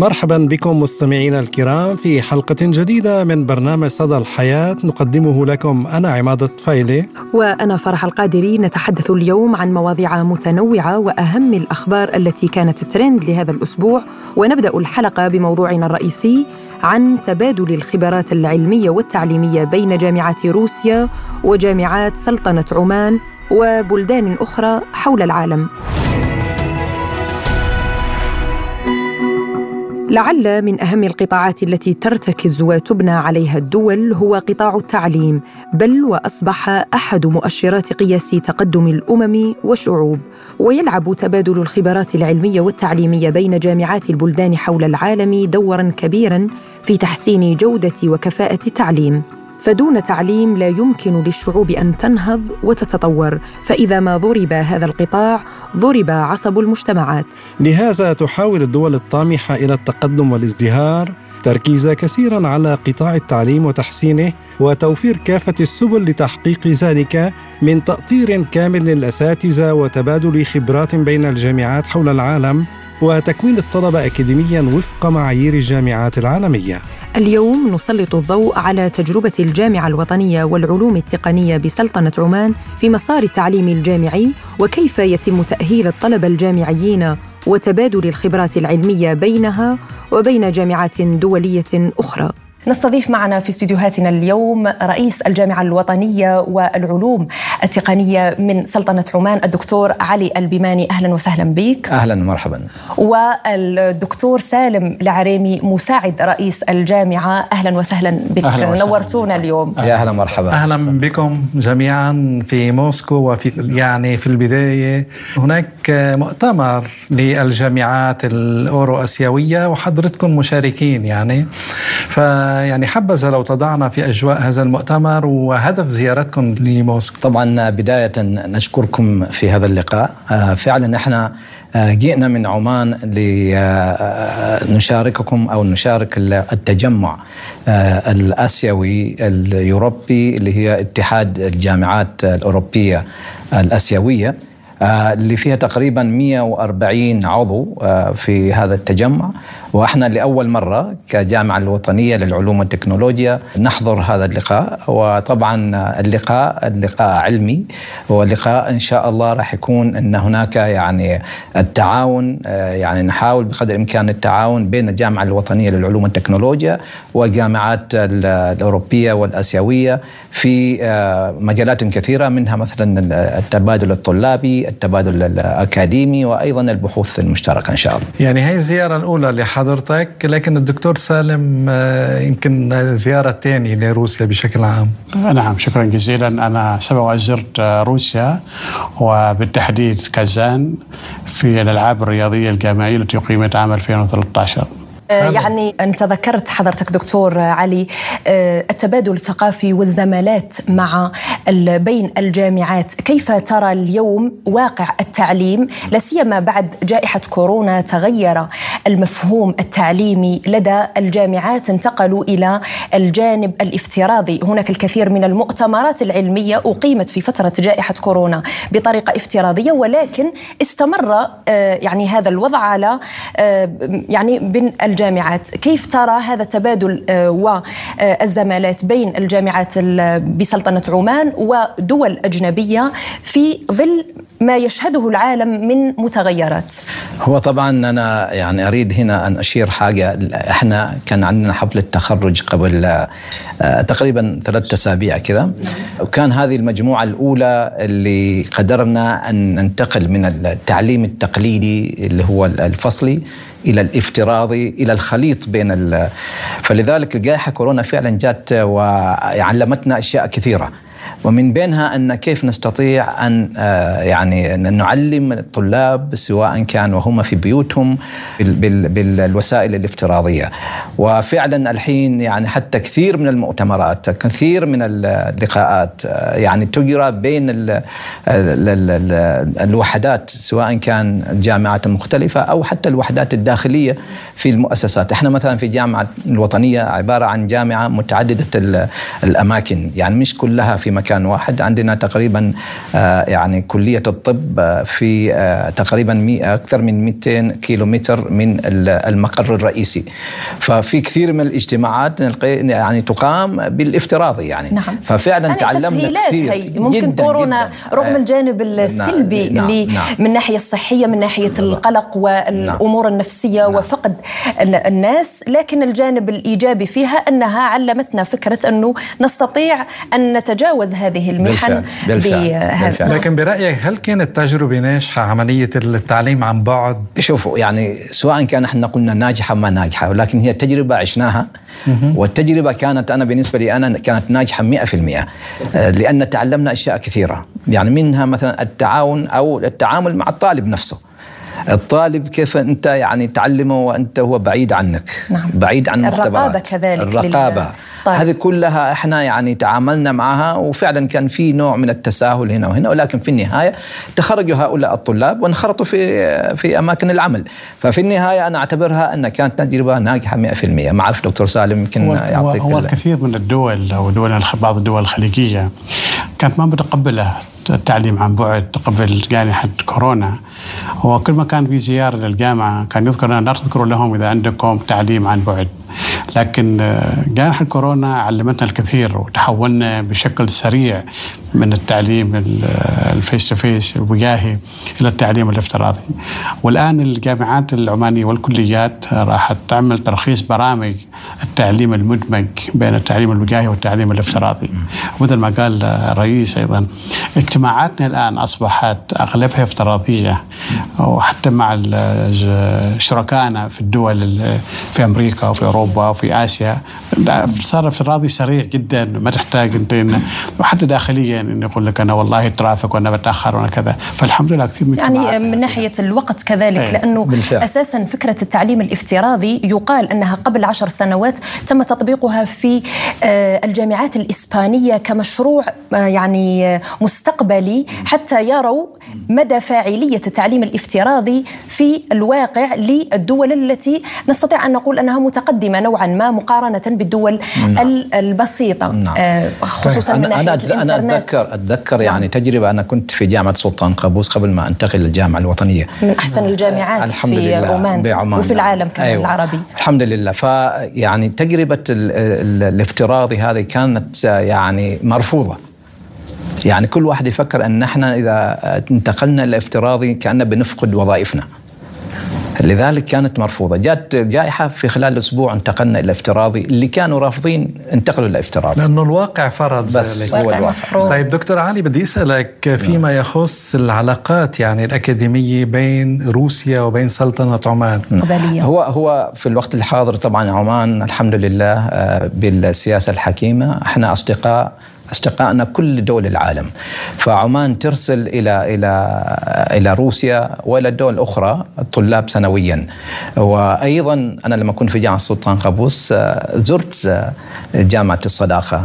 مرحبا بكم مستمعينا الكرام في حلقة جديدة من برنامج صدى الحياة. نقدمه لكم أنا عماد الطفيلي. وأنا فرح القادري. نتحدث اليوم عن مواضيع متنوعة وأهم الأخبار التي كانت ترند لهذا الأسبوع. ونبدأ الحلقة بموضوعنا الرئيسي عن تبادل الخبرات العلمية والتعليمية بين جامعات روسيا وجامعات سلطنة عمان وبلدان أخرى حول العالم. لعل من أهم القطاعات التي ترتكز وتبنى عليها الدول هو قطاع التعليم بل وأصبح أحد مؤشرات قياس تقدم الأمم والشعوب. ويلعب تبادل الخبرات العلمية والتعليمية بين جامعات البلدان حول العالم دورا كبيرا في تحسين جودة وكفاءة التعليم. فدون تعليم لا يمكن للشعوب أن تنهض وتتطور. فإذا ما ضرب هذا القطاع ضرب عصب المجتمعات. لهذا تحاول الدول الطامحة إلى التقدم والازدهار تركيز كثيرا على قطاع التعليم وتحسينه وتوفير كافة السبل لتحقيق ذلك من تأطير كامل للأساتذة وتبادل خبرات بين الجامعات حول العالم. وتكوين الطلبة اكاديميا وفق معايير الجامعات العالمية اليوم نسلط الضوء على تجربة الجامعة الوطنية والعلوم التقنية بسلطنة عمان في مسار التعليم الجامعي وكيف يتم تأهيل الطلبة الجامعيين وتبادل الخبرات العلمية بينها وبين جامعات دولية أخرى. نستضيف معنا في استديوهاتنا اليوم رئيس الجامعة الوطنية والعلوم التقنية من سلطنة عمان الدكتور علي البيماني. أهلا وسهلا بك. أهلا ومرحبا. والدكتور سالم العريمي مساعد رئيس الجامعة. أهلا وسهلا بك. أهلا نورتونا اليوم. يا أهلا مرحبا أهلا بكم جميعا في موسكو وفي يعني في البداية. هناك مؤتمر للجامعات الأورو أسيوية وحضرتكم مشاركين يعني. ف يعني حبذا لو تضعنا في أجواء هذا المؤتمر وهدف زيارتكم لموسكو. طبعا بداية نشكركم في هذا اللقاء، فعلا إحنا جئنا من عمان لنشارككم أو نشارك التجمع الأسيوي الاوروبي اللي هي اتحاد الجامعات الأوروبية الأسيوية اللي فيها تقريبا 140 عضو في هذا التجمع. وإحنا لأول مرة كجامعة الوطنية للعلوم والتكنولوجيا نحضر هذا اللقاء. وطبعا اللقاء اللقاء علمي. ولقاء إن شاء الله راح يكون إن هناك يعني التعاون يعني نحاول بقدر الإمكان التعاون بين الجامعة الوطنية للعلوم والتكنولوجيا والجامعات الأوروبية والآسيوية في مجالات كثيرة منها مثلا التبادل الطلابي، التبادل الأكاديمي وأيضا البحوث المشتركة إن شاء الله. يعني هي الزيارة الأولى لحضرتك لكن الدكتور سالم يمكن زيارة ثانية لروسيا بشكل عام. نعم شكرا جزيلا أنا سبق زرت روسيا وبالتحديد كازان في الألعاب الرياضية الجامعية التي أقيمت عام 2013. يعني انت ذكرت حضرتك دكتور علي التبادل الثقافي والزمالات مع بين الجامعات. كيف ترى اليوم واقع التعليم؟ لا سيما بعد جائحة كورونا تغير المفهوم التعليمي لدى الجامعات انتقلوا إلى الجانب الافتراضي. هناك الكثير من المؤتمرات العلمية أقيمت في فترة جائحة كورونا بطريقة افتراضية ولكن استمر يعني هذا الوضع على يعني بين الجامعات. كيف ترى هذا التبادل والزمالات بين الجامعات بسلطنة عمان ودول أجنبية في ظل ما يشهده العالم من متغيرات؟ هو طبعا أنا يعني أريد هنا أن أشير حاجة. إحنا كان عندنا حفلة تخرج قبل تقريبا ثلاثة أسابيع كذا. وكان هذه المجموعة الأولى اللي قدرنا أن ننتقل من التعليم التقليدي اللي هو الفصلي إلى الافتراضي إلى الخليط بين. فلذلك جائحة كورونا فعلا جات وعلمتنا أشياء كثيرة ومن بينها أن كيف نستطيع أن يعني نعلم الطلاب سواء كان وهم في بيوتهم بالوسائل الافتراضية. وفعلا الحين يعني حتى كثير من المؤتمرات كثير من اللقاءات يعني تجرى بين ال ال ال الوحدات سواء كان الجامعات المختلفه أو حتى الوحدات الداخلية في المؤسسات. إحنا مثلا في جامعة الوطنية عبارة عن جامعة متعددة الأماكن يعني مش كلها في في مكان واحد. عندنا تقريبا آه، يعني كلية الطب آه، في آه، تقريبا أكثر من 200 كيلومتر من ال- المقر الرئيسي. ففي كثير من الاجتماعات يعني تقام بالافتراضي يعني. نعم. ففعلا يعني تعلمنا كثير هي. ممكن جداً. كورونا جداً. رغم الجانب السلبي نعم، اللي نعم. من الناحيه الصحية من ناحية القلق والأمور النفسية وفقد ال- الناس. لكن الجانب الإيجابي فيها أنها علمتنا فكرة أنه نستطيع أن نتجاوز هذه المحن بالفعل، بالفعل،. لكن برأيك هل كانت تجربة ناجحة عملية التعليم عن بعد؟ شوفوا يعني سواء كان إحنا قلنا ناجحة ما ناجحة ولكن هي تجربة عشناها. والتجربة كانت أنا بالنسبة لي أنا كانت ناجحة 100% آه، لأن تعلمنا أشياء كثيرة. يعني منها مثلا التعاون أو التعامل مع الطالب نفسه. الطالب كيف أنت يعني تعلمه وأنت هو بعيد عنك نعم. بعيد عن الرقابة مختبرات. كذلك الرقابة للطالب. هذه كلها إحنا يعني تعاملنا معها وفعلا كان في نوع من التساهل هنا وهنا ولكن في النهاية تخرجوا هؤلاء الطلاب وانخرطوا في في أماكن العمل ففي النهاية أنا أعتبرها أن كانت تجربة ناجحة 100% ما أعرف دكتور سالم يمكن هو, هو, يعطيك هو ال- الكثير من الدول أو دول الخ- بعض الدول الخليجية كانت ما متقبلة التعليم عن بعد قبل جائحه كورونا. وكل ما كان في زيارة للجامعة كان يذكر لنا لا تذكروا لهم إذا عندكم تعليم عن بعد. لكن آه، جائحه كورونا علمتنا الكثير وتحولنا بشكل سريع من التعليم ال- ال face to face الوجاهي إلى التعليم الافتراضي. والآن الجامعات العمانية والكليات راح تعمل ترخيص برامج التعليم المدمج بين التعليم الوجاهي والتعليم الافتراضي. مثل ما قال الرئيس أيضا اجتماعاتنا الآن أصبحت أغلبها افتراضية. وحتى مع شركائنا في الدول ال- في أمريكا وفي أوروبا وفي آسيا. صار افتراضي سريع جدا ما تحتاج أنت وحتى داخليا انه يقول لك أنا والله ترافيك وأنا بتأخر وأنا كذا. فالحمد لله كثير من يعني من ناحية الوقت كذلك أي، لأنه بالفعل. أساسا فكرة التعليم الافتراضي يقال أنها قبل عشر سنوات تم تطبيقها في آه، الجامعات الإسبانية كمشروع آه، يعني آه، مستقبلي حتى يروا مدى فاعلية التعليم الافتراضي في الواقع للدول التي نستطيع أن نقول أنها متقدمة نوعا ما مقارنة بالدول ال- البسيطة. نعم. آه، خصوصا من أنا الإنترنت. اتذكر أتذكر يعني تجربة. أنا كنت في جامعة سلطان قابوس قبل ما أنتقل للجامعة الوطنية. من أحسن الجامعات الحمد في لله. عمان, بعمان وفي نعم. العالم كمان أيوة. العربي. الحمد لله. فيعني ال الافتراضي هذه كانت يعني مرفوضة. يعني كل واحد يفكر أن إحنا إذا انتقلنا للافتراضي كأننا بنفقد وظائفنا. لذلك كانت مرفوضة. جاءت جائحة في خلال أسبوع انتقلنا إلى افتراضي. اللي كانوا رافضين انتقلوا إلى افتراضي. لأنه الواقع فرض بس ذلك. هو واقع الواقع مفروض. طيب دكتور علي بدي أسألك فيما يخص العلاقات يعني الأكاديمية بين روسيا وبين سلطنة عمان. قبلية. هو هو في الوقت الحاضر طبعا عمان الحمد لله آه، بالسياسة الحكيمة. إحنا أصدقاء اصدقائنا كل دول العالم. فعمان ترسل إلى إلى إلى روسيا وإلى الدول الأخرى طلاب سنويا. وأيضا أنا لما كنت في جامعة السلطان قابوس آه، زرت آه، جامعة الصداقة.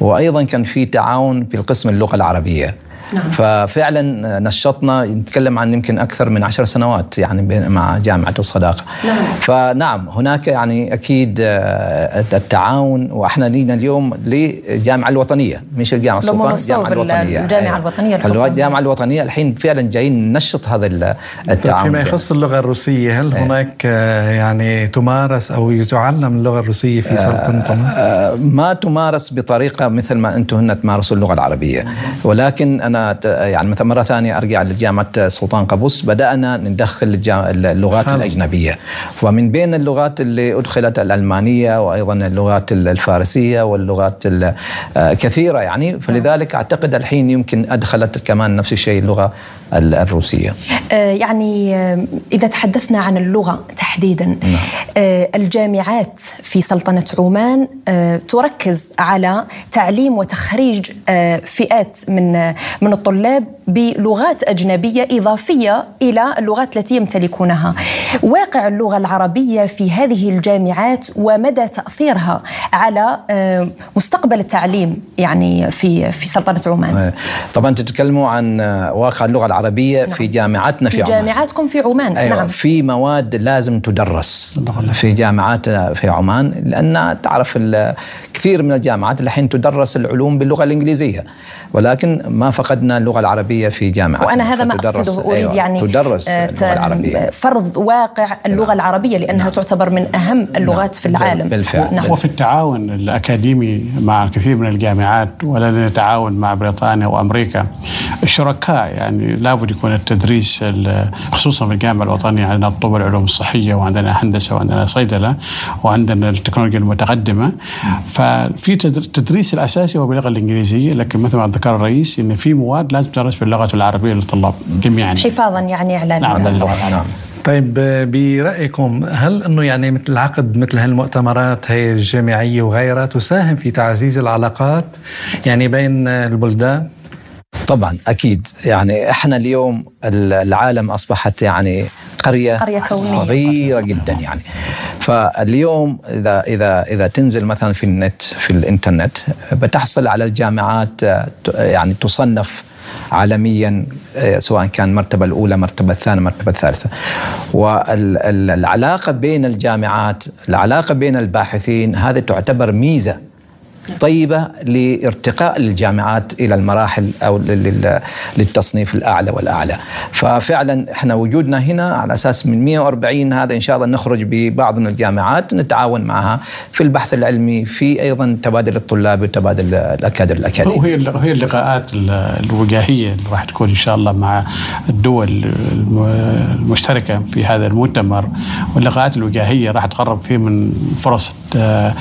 وأيضا كان في تعاون في القسم اللغة العربية. نعم. ففعلا نشطنا نتكلم عن يمكن أكثر من عشر سنوات يعني بين- مع جامعة الصداقة نعم. فنعم هناك يعني أكيد آه، التعاون وإحنا لينا اليوم للجامعه الوطنية مش الجامعة السلطان الجامعة الوطنية الجامعة أيوة. الوطنية الحكومية. الجامعة الوطنية الحين فعلا جايين ننشط هذا ال- طيب التعاون فيما يخص اللغة الروسية هل هناك آه، يعني تمارس أو تعلم اللغة الروسية في سلطنه عمان؟ آه، ما تمارس بطريقة مثل ما أنتم هنا تمارسوا اللغة العربية ولكن أنا يعني مثلا مرة ثانية أرجع لجامعة سلطان قابوس بدأنا ندخل اللغات حلو. الأجنبية ومن بين اللغات اللي أدخلت الألمانية وأيضا اللغات الفارسية واللغات ال- آه، كثيرة يعني فلذلك أعتقد الحين يمكن أدخلت كمان نفس الشيء اللغة ال- الروسية. آه، يعني آه، إذا تحدثنا عن اللغة تحديدا آه، الجامعات في سلطنة عمان تركز على تعليم وتخريج فئات من من الطلاب بلغات أجنبية إضافية إلى اللغات التي يمتلكونها. واقع اللغة العربية في هذه الجامعات ومدى تأثيرها على آه، مستقبل التعليم يعني في في سلطنة عمان. طبعا تتكلموا عن واقع اللغة العربية نعم. في جامعاتنا في, في عمان. جامعاتكم في عمان. أيوة نعم. في مواد لازم تدرس في جامعات في عمان لأن تعرف كثير من الجامعات الحين تدرس العلوم باللغة الإنجليزية ولكن ما فقدنا اللغة العربية في جامعات وأنا هذا ما أقصده أريد أيوة يعني تدرس آه، اللغة العربية فرض واقع اللغة نعم. العربية لأنها نعم. تعتبر من أهم اللغات نعم. في العالم بالفعل نعم. وفي التعاون الأكاديمي مع الكثير من الجامعات ولدينا تعاون مع بريطانيا وأمريكا الشركاء يعني لابد يكون التدريس خصوصا في الجامعة الوطنية عندنا الطب والعلوم الصحية وعندنا هندسة وعندنا صيدلة وعندنا التكنولوجيا المتقدمة ففي التدريس الأساسي هو باللغة الإنجليزية لكن مثل ما ذكر الرئيس إن في مواد لازم تدرس باللغة العربية للطلاب جميعا. حفاظا يعني اعلان نعم اللغة نعم. طيب برأيكم هل إنه يعني مثل عقد مثل هالمؤتمرات هي الجامعيه وغيرها تساهم في تعزيز العلاقات يعني بين البلدان؟ طبعا أكيد. يعني إحنا اليوم العالم أصبحت يعني قرية, قرية كونية. صغيرة جدا يعني. فاليوم إذا إذا إذا تنزل مثلا في النت في الإنترنت بتحصل على الجامعات يعني تصنف عالميا سواء كان المرتبة الأولى المرتبة الثانية المرتبة الثالثة. والعلاقة بين الجامعات العلاقة بين الباحثين هذه تعتبر ميزة طيبة لارتقاء الجامعات إلى المراحل أو للتصنيف الأعلى والأعلى. ففعلا إحنا وجودنا هنا على أساس من 140 هذا إن شاء الله نخرج ببعض من الجامعات نتعاون معها في البحث العلمي في أيضا تبادل الطلاب وتبادل الأكادر الأكاديمي وهي هي اللقاءات الوجاهية اللي راح تكون إن شاء الله مع الدول المشتركة في هذا المؤتمر. واللقاءات الوجاهية راح تقرب كثير من فرص آه،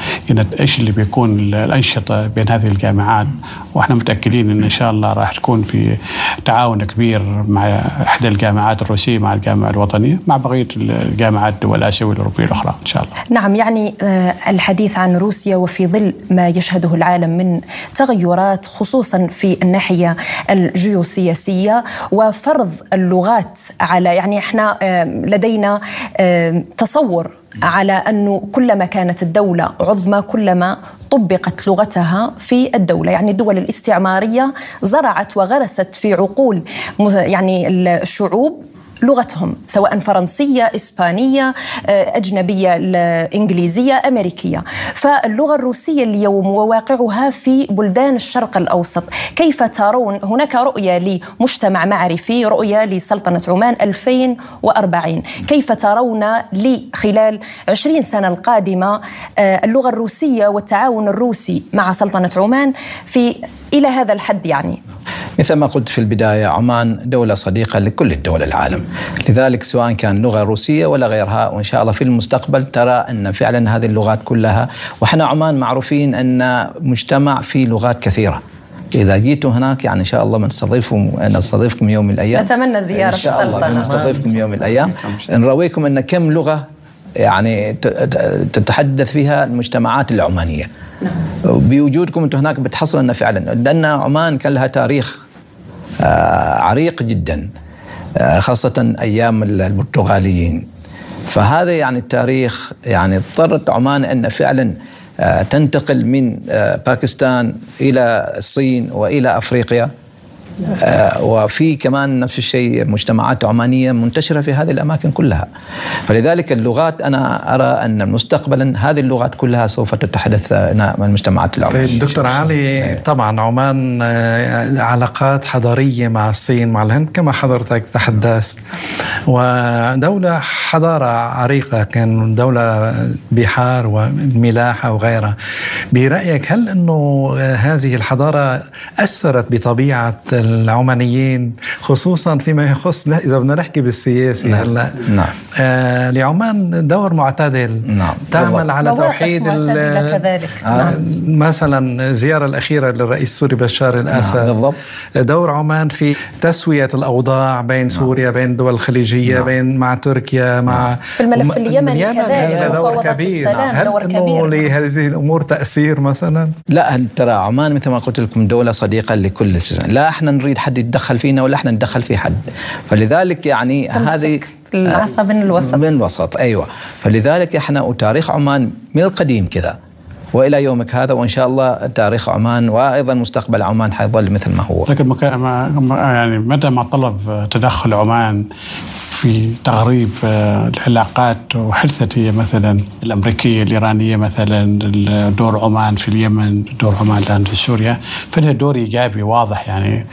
إيش اللي بيكون الأنشطة بين هذه الجامعات وإحنا متأكدين أن إن شاء الله راح تكون في تعاون كبير مع إحدى الجامعات الروسية مع الجامعة الوطنية مع بقية الجامعات الدول الآسيوية والأوروبية الأخرى إن شاء الله. نعم يعني آه، الحديث عن روسيا وفي ظل ما يشهده العالم من تغيرات خصوصا في الناحية الجيوسياسية وفرض اللغات على يعني إحنا آه، لدينا آه، تصور على أنه كلما كانت الدولة عظمى كلما طبقت لغتها في الدولة، يعني الدول الاستعمارية زرعت وغرست في عقول يعني الشعوب لغتهم سواء فرنسية إسبانية آه، أجنبية إنجليزية أمريكية. فاللغة الروسية اليوم وواقعها في بلدان الشرق الأوسط. كيف ترون؟ هناك رؤية لمجتمع معرفي رؤية لسلطنة عمان 2040 كيف ترون لي خلال 20 سنة القادمة آه، اللغة الروسية والتعاون الروسي مع سلطنة عمان في إلى هذا الحد يعني؟ مثل ما قلت في البداية عمان دولة صديقة لكل الدول العالم. لذلك سواء كان لغة روسية ولا غيرها وإن شاء الله في المستقبل ترى أن فعلا هذه اللغات كلها وإحنا عمان معروفين أن مجتمع فيه لغات كثيرة. إذا جيتوا هناك يعني إن شاء الله بنستضيفكم نستضيفكم يوم من الأيام. نتمنى زيارة إن شاء الله نستضيفكم يوم من الأيام. نرويكم أن كم لغة يعني تتحدث فيها المجتمعات العمانية. نعم. بوجودكم أنتم هناك بتحصلوا ان فعلا. لأن عمان كان لها تاريخ آه، عريق جدا آه، خاصة أيام البرتغاليين. فهذا يعني التاريخ يعني اضطرت عمان أن فعلا آه، تنتقل من باكستان إلى الصين وإلى أفريقيا. آه، وفي كمان نفس الشيء مجتمعات عمانية منتشرة في هذه الأماكن كلها. فلذلك اللغات أنا أرى أن مستقبلا هذه اللغات كلها سوف تتحدث المجتمعات العمانية. طيب دكتور علي طبعا عمان آه، علاقات حضارية مع الصين مع الهند كما حضرتك تحدثت. ودولة حضارة عريقة كان دولة بحار وملاحه وغيرها برأيك هل إنه هذه الحضارة أثرت بطبيعة العمانيين خصوصا فيما يخص إذا بدنا نحكي بالسياسي نعم. هلأ نعم آه لعمان دور معتدل نعم تعمل على توحيد كذلك آه نعم. مثلا الزياره الأخيرة للرئيس السوري بشار الأسد نعم. بالضبط دور عمان في تسوية الأوضاع بين نعم. سوريا بين الدول الخليجية نعم. بين مع تركيا نعم. مع في الملف اليمني كذلك دور كبير السلام هل دور إنه لهذه الأمور تأثير مثلا؟ لا ترى عمان مثل ما قلت لكم دولة صديقة لكل لا إحنا نريد حد يتدخل فينا ولا إحنا ندخل في حد. فلذلك يعني هذه العصا بين الوسط. بين الوسط. أيوه. فلذلك إحنا وتاريخ عمان من القديم كذا. وإلى يومك هذا وإن شاء الله تاريخ عمان وأيضا مستقبل عمان حيظل مثل ما هو. لكن مكا ما يعني متى ما طلب تدخل عمان في تغريب آه، العلاقات وحدثت هي مثلا الأمريكية الإيرانية مثلا دور عمان في اليمن دور عمان الآن في سوريا فلها دور إيجابي واضح يعني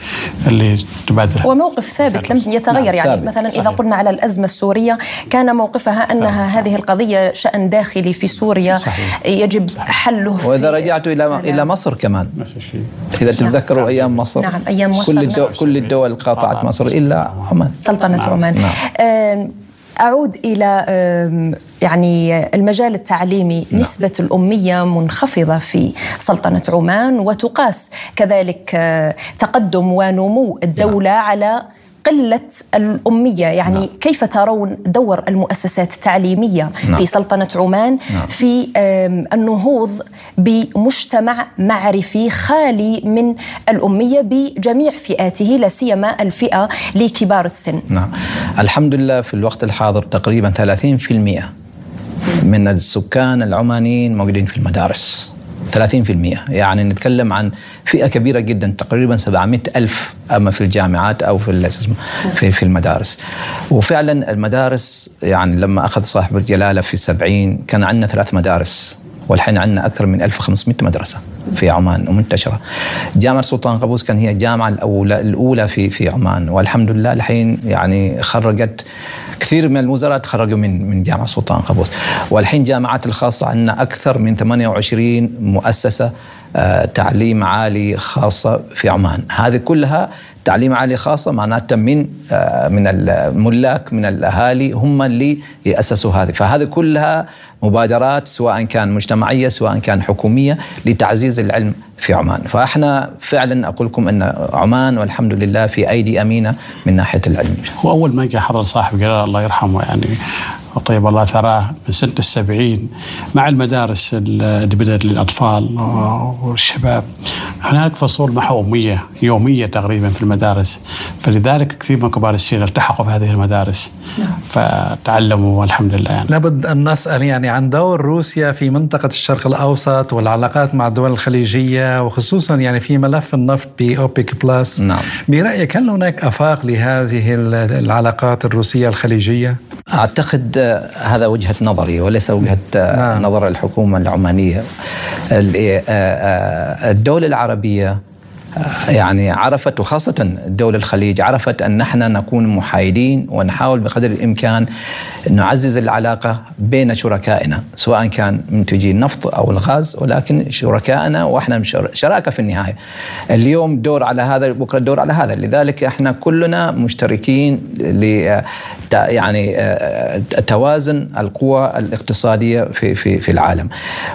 اللي تبادر وموقف ثابت لم يتغير نعم يعني ثابت. مثلا صحيح. اذا قلنا على الأزمة السورية كان موقفها أنها صحيح. هذه القضية شأن داخلي في سوريا صحيح. يجب صحيح. حله وإذا رجعتوا إلى إلى مصر كمان إذا نعم. تتذكروا نعم. أيام مصر نعم أيام مصر كل الدول كل الدول قاطعت مصر إلا عمان سلطنة نعم. عمان نعم. أعود إلى يعني المجال التعليمي نعم. نسبة الأمية منخفضة في سلطنة عمان وتقاس كذلك آه، تقدم ونمو الدولة نعم. على قلة الأمية يعني نعم. كيف ترون دور المؤسسات التعليمية نعم. في سلطنة عمان نعم. في النهوض بمجتمع معرفي خالي من الأمية بجميع فئاته لا سيما الفئة لكبار السن نعم الحمد لله في الوقت الحاضر تقريبا 30% من السكان العمانيين موجودين في المدارس 30% يعني نتكلم عن فئة كبيرة جدا تقريبا 700 ألف أما في الجامعات أو في في في المدارس. وفعلا المدارس يعني لما أخذ صاحب الجلالة في 70 كان عندنا ثلاث مدارس. والحين عندنا أكثر من 1500 مدرسة في عمان ومنتشرة. جامعة سلطان قابوس كان هي الجامعة الأولى الأولى في في عمان والحمد لله الحين يعني خرجت كثير من الوزراء تخرجوا من من جامعة سلطان قابوس. والحين جامعات الخاصة عندنا أكثر من 28 مؤسسة آه، تعليم عالي خاصة في عمان. هذه كلها تعليم عالي خاصة معناتها من آه، من الملاك من الأهالي هم اللي يأسسوا هذه. فهذه كلها مبادرات سواء كان مجتمعية سواء كان حكومية لتعزيز العلم في عمان. فأحنا فعلا أقول لكم أن عمان والحمد لله في أيدي أمينة من ناحية العلم. هو أول ما جاء حضرة صاحب جلال الله يرحمه يعني طيب الله ثراه من سنة السبعين مع المدارس اللي بدأت للأطفال والشباب. هناك فصول محومية يومية تقريبا في المدارس. فلذلك كثير من كبار السن التحقوا في هذه المدارس. نعم. فتعلموا والحمد لله يعني. لابد أن نسأل يعني عن دور روسيا في منطقة الشرق الأوسط والعلاقات مع الدول الخليجية وخصوصا يعني في ملف النفط بأوبيك بلس نعم. برأيك هل هناك أفاق لهذه العلاقات الروسية الخليجية؟ أعتقد هذا وجهة نظري وليس وجهة نعم. نظر الحكومة العمانية الدولة العربية يعني عرفت وخاصة دول الخليج عرفت أن نحن نكون محايدين ونحاول بقدر الإمكان نعزز العلاقة بين شركائنا سواء كان منتجي النفط أو الغاز ولكن شركائنا وإحنا شراكة في النهاية. اليوم دور على هذا بكرة دور على هذا. لذلك إحنا كلنا مشتركين ل يعني توازن القوى الاقتصادية في في في العالم.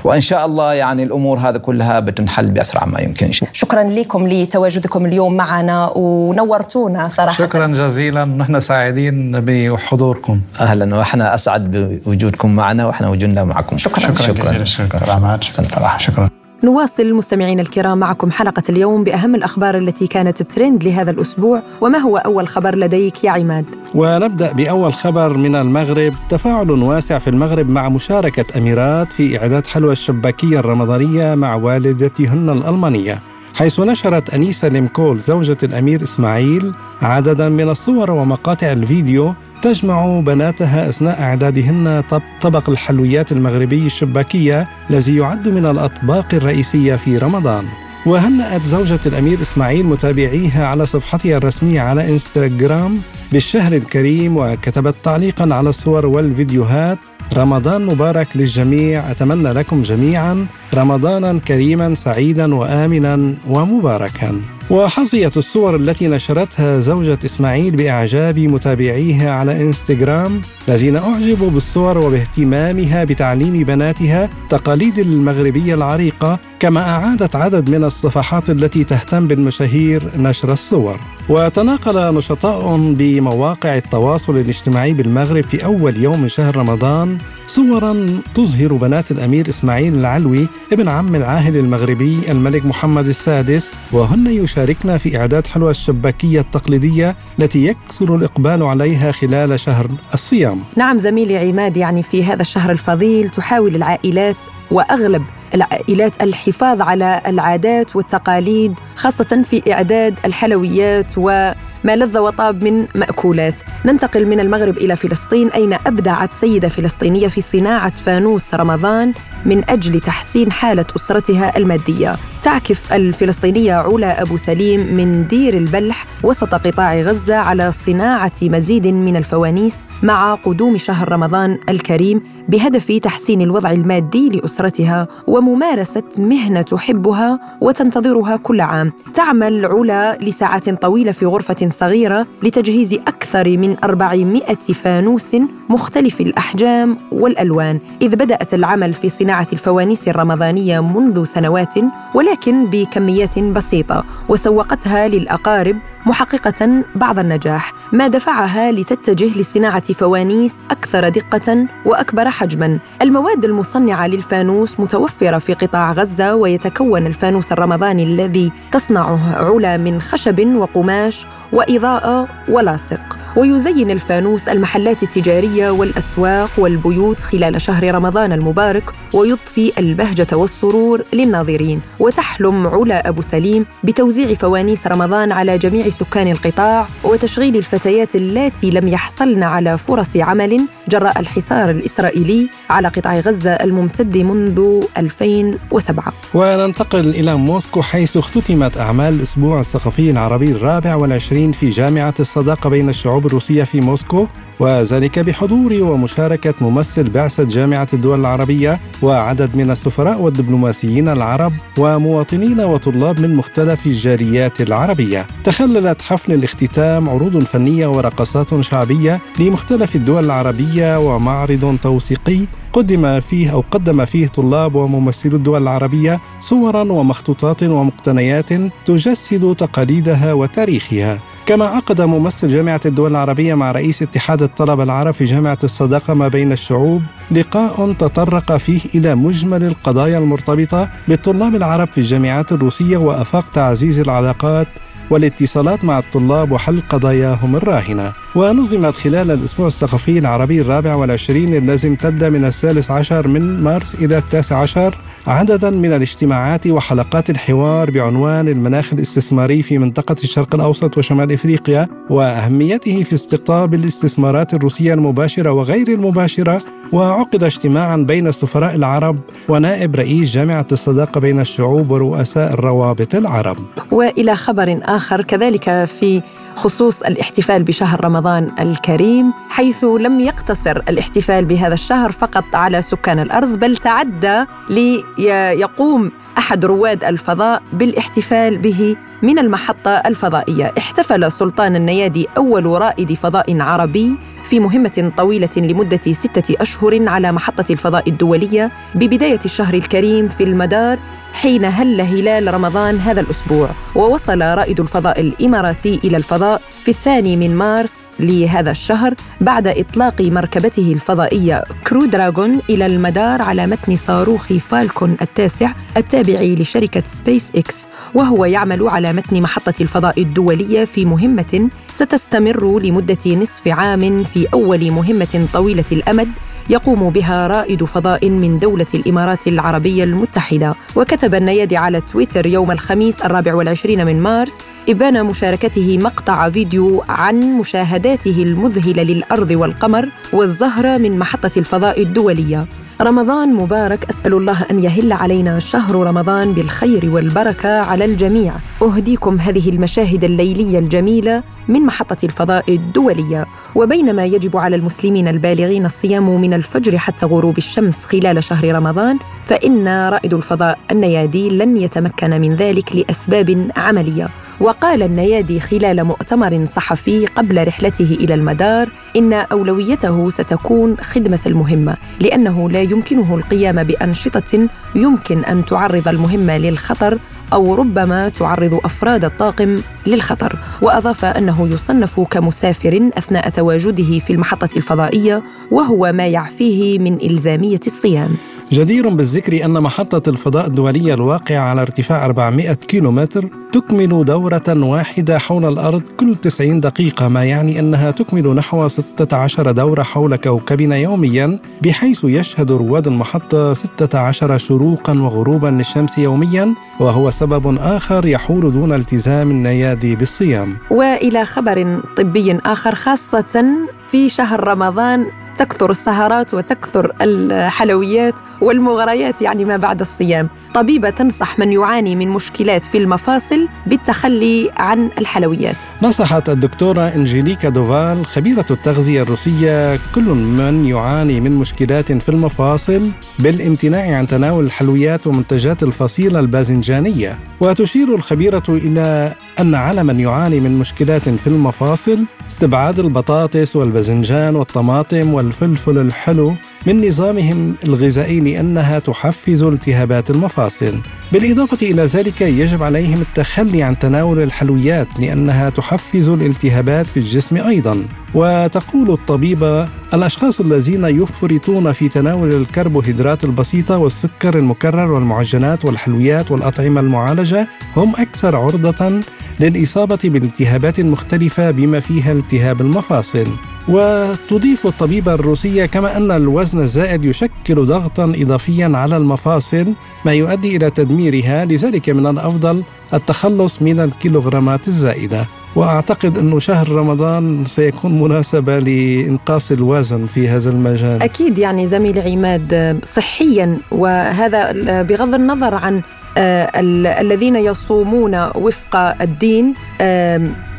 وإن شاء الله يعني الأمور هذه كلها بتنحل بأسرع ما يمكن شكرا لكم لتواجدكم اليوم معنا ونورتونا صراحة. شكرا جزيلا. نحن سعيدين بحضوركم. أهلا. وإحنا أسعد بوجودكم معنا وإحنا وجودنا معكم. شكرا. شكرا شكرا. شكرا, شكرا. نواصل مستمعينا الكرام معكم حلقة اليوم بأهم الأخبار التي كانت ترند لهذا الأسبوع وما هو أول خبر لديك يا عماد؟ ونبدأ بأول خبر من المغرب. تفاعل واسع في المغرب مع مشاركة أميرات في إعداد حلوى الشباكية الرمضانية مع والدتهن الألمانية. حيث نشرت أنيسة ليمكول زوجة الأمير إسماعيل عددا من الصور ومقاطع الفيديو تجمع بناتها أثناء إعدادهن طبق الحلويات المغربي الشباكية الذي يعد من الأطباق الرئيسية في رمضان. وهنأت زوجة الأمير إسماعيل متابعيها على صفحتها الرسمية على إنستغرام بالشهر الكريم وكتبت تعليقا على الصور والفيديوهات رمضان مبارك للجميع. أتمنى لكم جميعا رمضانا كريما سعيدا وآمنا ومباركا. وحظيت الصور التي نشرتها زوجة إسماعيل بإعجاب متابعيها على إنستغرام. الذين أعجبوا بالصور وباهتمامها بتعليم بناتها تقاليد المغربية العريقة كما أعادت عدد من الصفحات التي تهتم بالمشاهير نشر الصور. وتناقل نشطاء بمواقع التواصل الاجتماعي بالمغرب في أول يوم من شهر رمضان صورا تظهر بنات الأمير إسماعيل العلوي ابن عم العاهل المغربي الملك محمد السادس وهن يشاركن يشاركنا في إعداد حلوى الشباكية التقليدية التي يكثر الإقبال عليها خلال شهر الصيام. نعم زميلي عماد يعني في هذا الشهر الفضيل تحاول العائلات وأغلب العائلات الحفاظ على العادات والتقاليد خاصة في إعداد الحلويات و ما لذ وطاب من مأكولات. ننتقل من المغرب إلى فلسطين أين أبدعت سيدة فلسطينية في صناعة فانوس رمضان من أجل تحسين حالة أسرتها المادية. تعكف الفلسطينية علا أبو سليم من دير البلح وسط قطاع غزة على صناعة مزيد من الفوانيس مع قدوم شهر رمضان الكريم بهدف تحسين الوضع المادي لأسرتها وممارسة مهنة تحبها وتنتظرها كل عام. تعمل علا لساعات طويلة في غرفة صغيرة لتجهيز أكثر من 400 فانوس مختلف الأحجام والألوان. إذ بدأت العمل في صناعة الفوانيس الرمضانية منذ سنوات ولكن بكميات بسيطة وسوقتها للأقارب محققة بعض النجاح ما دفعها لتتجه لصناعة فوانيس أكثر دقة وأكبر حجما. المواد المصنعة للفانوس متوفرة في قطاع غزة ويتكون الفانوس الرمضاني الذي تصنعه علا من خشب وقماش وإضاءة ولاصق. ويزين الفانوس المحلات التجارية والأسواق والبيوت خلال شهر رمضان المبارك ويضفي البهجة والسرور للناظرين وتحلم علا أبو سليم بتوزيع فوانيس رمضان على جميع سكان القطاع وتشغيل الفتيات اللاتي لم يحصلن على فرص عمل جراء الحصار الإسرائيلي على قطاع غزة الممتد منذ 2007 وننتقل إلى موسكو حيث اختتمت أعمال الأسبوع الثقافي العربي الرابع والعشرين في جامعة الصداقة بين الشعوب الروسية في موسكو وذلك بحضور ومشاركة ممثل بعثة جامعة الدول العربية وعدد من السفراء والدبلوماسيين العرب ومواطنين وطلاب من مختلف الجاليات العربية. تخللت حفل الاختتام عروض فنية ورقصات شعبية لمختلف الدول العربية ومعرض توثيقي قدم فيه أو قدم فيه طلاب وممثلو الدول العربية صورا ومخطوطات ومقتنيات تجسد تقاليدها وتاريخها. كما عقد ممثل جامعة الدول العربية مع رئيس اتحاد الطلبة العرب في جامعة الصداقة ما بين الشعوب لقاء تطرق فيه إلى مجمل القضايا المرتبطة بالطلاب العرب في الجامعات الروسية وأفاق تعزيز العلاقات والاتصالات مع الطلاب وحل قضاياهم الراهنة. ونظمت خلال الأسبوع الثقافي العربي الرابع والعشرين الذي امتد من الثالث عشر من مارس إلى التاسع عشر عددا من الاجتماعات وحلقات الحوار بعنوان المناخ الاستثماري في منطقة الشرق الأوسط وشمال إفريقيا وأهميته في استقطاب الاستثمارات الروسية المباشرة وغير المباشرة وعقد اجتماعا بين السفراء العرب ونائب رئيس جامعة الصداقة بين الشعوب ورؤساء الروابط العرب. وإلى خبر آخر كذلك في خصوص الاحتفال بشهر رمضان الكريم حيث لم يقتصر الاحتفال بهذا الشهر فقط على سكان الأرض بل تعدى ليقوم أحد رواد الفضاء بالاحتفال به من المحطة الفضائية احتفل سلطان النيادي أول رائد فضاء عربي في مهمة طويلة لمدة ستة أشهر على محطة الفضاء الدولية ببداية الشهر الكريم في المدار حين هل هلال رمضان هذا الأسبوع. ووصل رائد الفضاء الإماراتي إلى الفضاء في الثاني من مارس لهذا الشهر بعد إطلاق مركبته الفضائية كرو دراغون إلى المدار على متن صاروخ فالكون التاسع التابع لشركة سبيس إكس وهو يعمل على متن محطة الفضاء الدولية في مهمة ستستمر لمدة نصف عام في أول مهمة طويلة الأمد يقوم بها رائد فضاء من دولة الإمارات العربية المتحدة. وكتب النيادي على تويتر يوم الخميس الرابع والعشرين من مارس إبان مشاركته مقطع فيديو عن مشاهداته المذهلة للأرض والقمر والزهرة من محطة الفضاء الدولية. رمضان مبارك أسأل الله أن يهل علينا شهر رمضان بالخير والبركة على الجميع. أهديكم هذه المشاهد الليلية الجميلة من محطة الفضاء الدولية. وبينما يجب على المسلمين البالغين الصيام من الفجر حتى غروب الشمس خلال شهر رمضان فإن رائد الفضاء النيادي لن يتمكن من ذلك لأسباب عملية. وقال النيادي خلال مؤتمر صحفي قبل رحلته إلى المدار إن أولويته ستكون خدمة المهمة لأنه لا يمكنه القيام بأنشطة يمكن أن تعرض المهمة للخطر أو ربما تعرض أفراد الطاقم للخطر. وأضاف أنه يصنف كمسافر أثناء تواجده في المحطة الفضائية وهو ما يعفيه من إلزامية الصيام. جدير بالذكر أن محطة الفضاء الدولية الواقعة على ارتفاع 400 كيلومتر تكمل دورة واحدة حول الأرض كل 90 دقيقة ما يعني أنها تكمل نحو 16 دورة حول كوكبنا يوميا بحيث يشهد رواد المحطة 16 شروقا وغروبا للشمس يوميا وهو سبب آخر يحول دون التزام النيادي بالصيام. وإلى خبر طبي آخر خاصة في شهر رمضان تكثر السهرات وتكثر الحلويات والمغريات يعني ما بعد الصيام. طبيبة تنصح من يعاني من مشكلات في المفاصل بالتخلي عن الحلويات. نصحت الدكتورة إنجيليكا دوفال خبيرة التغذية الروسية كل من يعاني من مشكلات في المفاصل بالامتناع عن تناول الحلويات ومنتجات الفصيلة الباذنجانية. وتشير الخبيرة إلى أن على من يعاني من مشكلات في المفاصل استبعاد البطاطس والباذنجان والطماطم والفلفل الحلو من نظامهم الغذائي لأنها تحفز التهابات المفاصل. بالإضافة إلى ذلك يجب عليهم التخلي عن تناول الحلويات لأنها تحفز الالتهابات في الجسم أيضا. وتقول الطبيبة الأشخاص الذين يفرطون في تناول الكربوهيدرات البسيطة والسكر المكرر والمعجنات والحلويات والأطعمة المعالجة هم أكثر عرضة للإصابة بالالتهابات المختلفة بما فيها التهاب المفاصل. وتضيف الطبيبة الروسية كما أن الوزن الزائد يشكل ضغطا إضافيا على المفاصل ما يؤدي إلى تدميرها لذلك من الأفضل التخلص من الكيلوغرامات الزائدة. وأعتقد انه شهر رمضان سيكون مناسبة لإنقاص الوزن في هذا المجال. أكيد يعني زميلي عماد صحيا وهذا بغض النظر عن آه، ال- الذين يصومون وفق الدين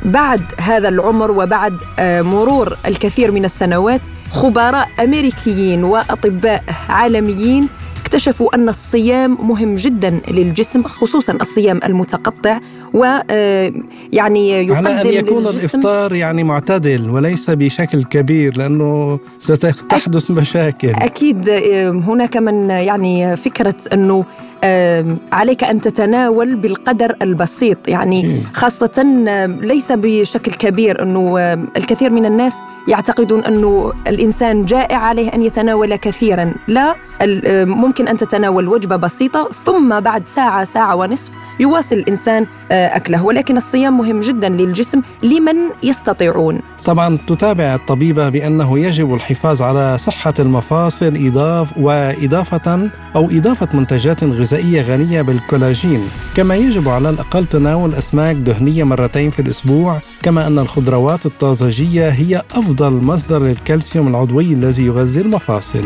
بعد هذا العمر وبعد آه، مرور الكثير من السنوات خبراء أمريكيين وأطباء عالميين اكتشفوا أن الصيام مهم جدا للجسم خصوصا الصيام المتقطع ويعني يقدم على أن يكون للجسم. الإفطار يعني معتدل وليس بشكل كبير لأنه ستحدث مشاكل. أكيد آم، هناك من يعني فكرة أنه آم، عليك أن تتناول بالقدر البسيط. يعني. خاصة ليس بشكل كبير أنه الكثير من الناس يعتقدون أنه الإنسان جائع عليه أن يتناول كثيرا. لا ممكن أن تتناول وجبة بسيطة ثم بعد ساعة ساعة ونصف يواصل الإنسان آه، أكله. ولكن الصيام مهم جدا للجسم لمن يستطيعون. طبعا تتابع الطبيبة بأنه يجب الحفاظ على صحة المفاصل إضاف وإضافة أو إضافة منتجات غذائية غنية بالكولاجين. كما يجب على الأقل تناول أسماك دهنية مرتين في الأسبوع كما أن الخضروات الطازجية هي أفضل مصدر للكالسيوم العضوي الذي يغذي المفاصل.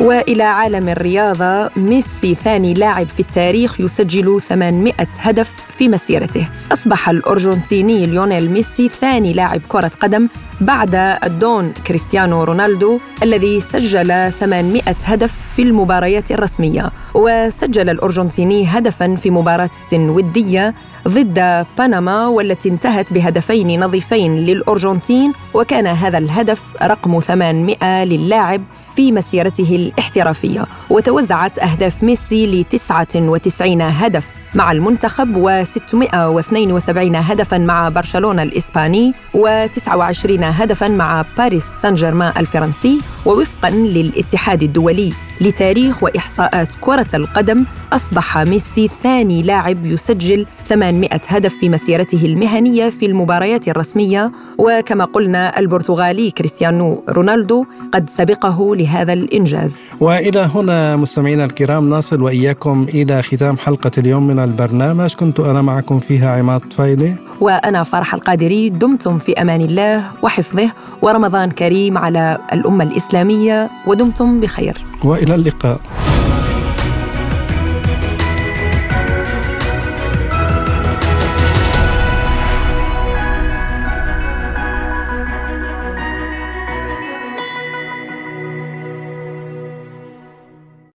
وإلى عالم الرياضة ميسي ثاني لاعب في التاريخ يسجل 800 هدف في مسيرته. أصبح الأرجنتيني ليونيل ميسي ثاني لاعب كرة قدم بعد الدون كريستيانو رونالدو الذي سجل 800 هدف في المباريات الرسمية وسجل الأرجنتيني هدفا في مباراة ودية ضد بنما والتي انتهت بهدفين نظيفين للأرجنتين وكان هذا الهدف رقم 800 للاعب في مسيرته الاحترافية وتوزعت أهداف ميسي ل 99 هدف. مع المنتخب و672 هدفا مع برشلونة الإسباني و29 هدفا مع باريس سان جيرمان الفرنسي ووفقا للاتحاد الدولي. لتاريخ وإحصاءات كرة القدم أصبح ميسي ثاني لاعب يسجل 800 هدف في مسيرته المهنية في المباريات الرسمية. وكما قلنا البرتغالي كريستيانو رونالدو قد سبقه لهذا الإنجاز. وإلى هنا مستمعينا الكرام نصل وإياكم إلى ختام حلقة اليوم من البرنامج. كنت أنا معكم فيها عماد فايلي وأنا فرح القادري دمتم في أمان الله وحفظه. ورمضان كريم على الأمة الإسلامية ودمتم بخير. وإلى اللقاء.